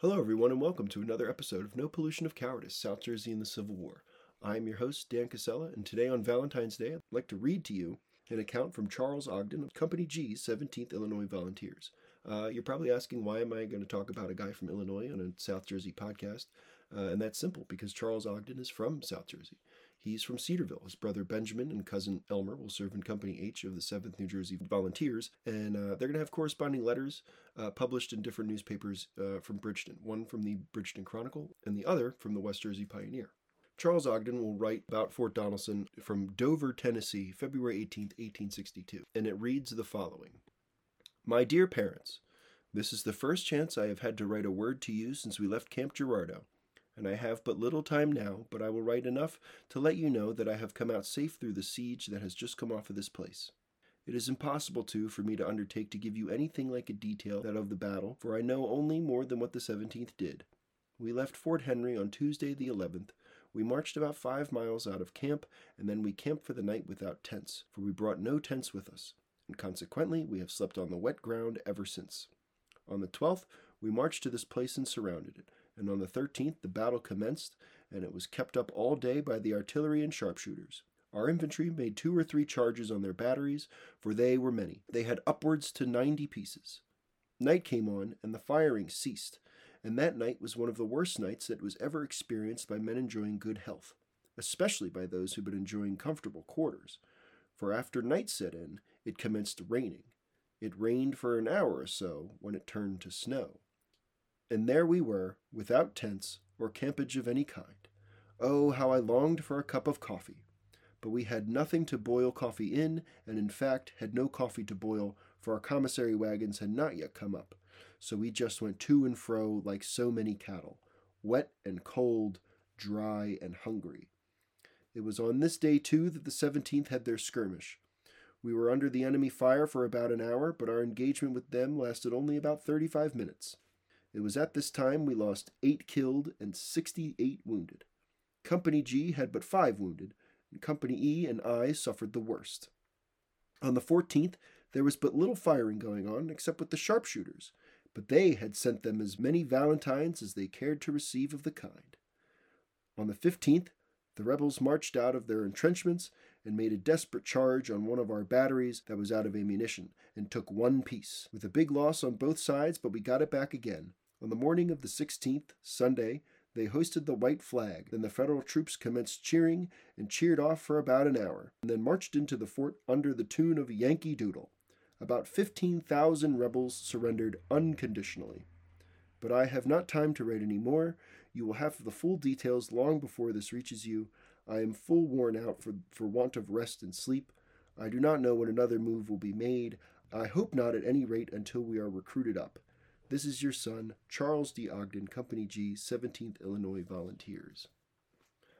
Hello, everyone, and welcome to another episode of No Pollution of Cowardice South Jersey in the Civil War. I'm your host, Dan Casella, and today on Valentine's Day, I'd like to read to you an account from Charles Ogden of Company G, 17th Illinois Volunteers. Uh, you're probably asking, why am I going to talk about a guy from Illinois on a South Jersey podcast? Uh, and that's simple because Charles Ogden is from South Jersey. He's from Cedarville. His brother Benjamin and cousin Elmer will serve in Company H of the 7th New Jersey Volunteers, and uh, they're going to have corresponding letters uh, published in different newspapers uh, from Bridgeton, one from the Bridgeton Chronicle and the other from the West Jersey Pioneer. Charles Ogden will write about Fort Donelson from Dover, Tennessee, February 18, 1862, and it reads the following My dear parents, this is the first chance I have had to write a word to you since we left Cape Girardeau and I have but little time now, but I will write enough to let you know that I have come out safe through the siege that has just come off of this place. It is impossible, too, for me to undertake to give you anything like a detail that of the battle, for I know only more than what the 17th did. We left Fort Henry on Tuesday the 11th. We marched about five miles out of camp, and then we camped for the night without tents, for we brought no tents with us, and consequently we have slept on the wet ground ever since. On the 12th, we marched to this place and surrounded it and on the 13th the battle commenced, and it was kept up all day by the artillery and sharpshooters. Our infantry made two or three charges on their batteries, for they were many. They had upwards to ninety pieces. Night came on, and the firing ceased, and that night was one of the worst nights that was ever experienced by men enjoying good health, especially by those who had been enjoying comfortable quarters. For after night set in, it commenced raining. It rained for an hour or so, when it turned to snow. And there we were, without tents or campage of any kind. Oh, how I longed for a cup of coffee! But we had nothing to boil coffee in, and in fact had no coffee to boil, for our commissary wagons had not yet come up. So we just went to and fro like so many cattle, wet and cold, dry and hungry. It was on this day, too, that the 17th had their skirmish. We were under the enemy fire for about an hour, but our engagement with them lasted only about 35 minutes. It was at this time we lost eight killed and 68 wounded. Company G had but five wounded, and Company E and I suffered the worst. On the 14th, there was but little firing going on except with the sharpshooters, but they had sent them as many valentines as they cared to receive of the kind. On the 15th, the rebels marched out of their entrenchments and made a desperate charge on one of our batteries that was out of ammunition and took one piece, with a big loss on both sides, but we got it back again. On the morning of the 16th, Sunday, they hoisted the white flag. Then the Federal troops commenced cheering and cheered off for about an hour, and then marched into the fort under the tune of Yankee Doodle. About 15,000 rebels surrendered unconditionally. But I have not time to write any more. You will have the full details long before this reaches you. I am full worn out for, for want of rest and sleep. I do not know when another move will be made. I hope not at any rate until we are recruited up. This is your son, Charles D. Ogden, Company G, 17th Illinois Volunteers.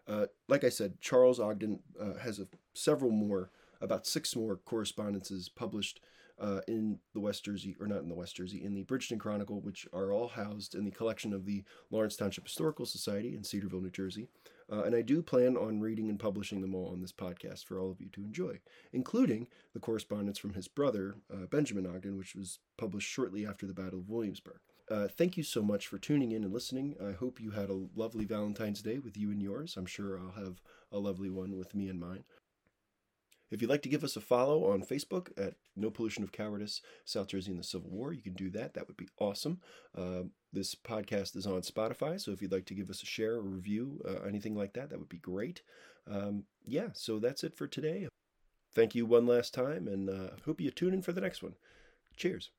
Uh, like I said, Charles Ogden uh, has a, several more, about six more correspondences published uh, in the West Jersey, or not in the West Jersey, in the Bridgeton Chronicle, which are all housed in the collection of the Lawrence Township Historical Society in Cedarville, New Jersey. Uh, and I do plan on reading and publishing them all on this podcast for all of you to enjoy, including the correspondence from his brother, uh, Benjamin Ogden, which was published shortly after the Battle of Williamsburg. Uh, thank you so much for tuning in and listening. I hope you had a lovely Valentine's Day with you and yours. I'm sure I'll have a lovely one with me and mine. If you'd like to give us a follow on Facebook at No Pollution of Cowardice, South Jersey in the Civil War, you can do that. That would be awesome. Uh, this podcast is on Spotify, so if you'd like to give us a share or review, uh, anything like that, that would be great. Um, yeah, so that's it for today. Thank you one last time, and uh, hope you tune in for the next one. Cheers.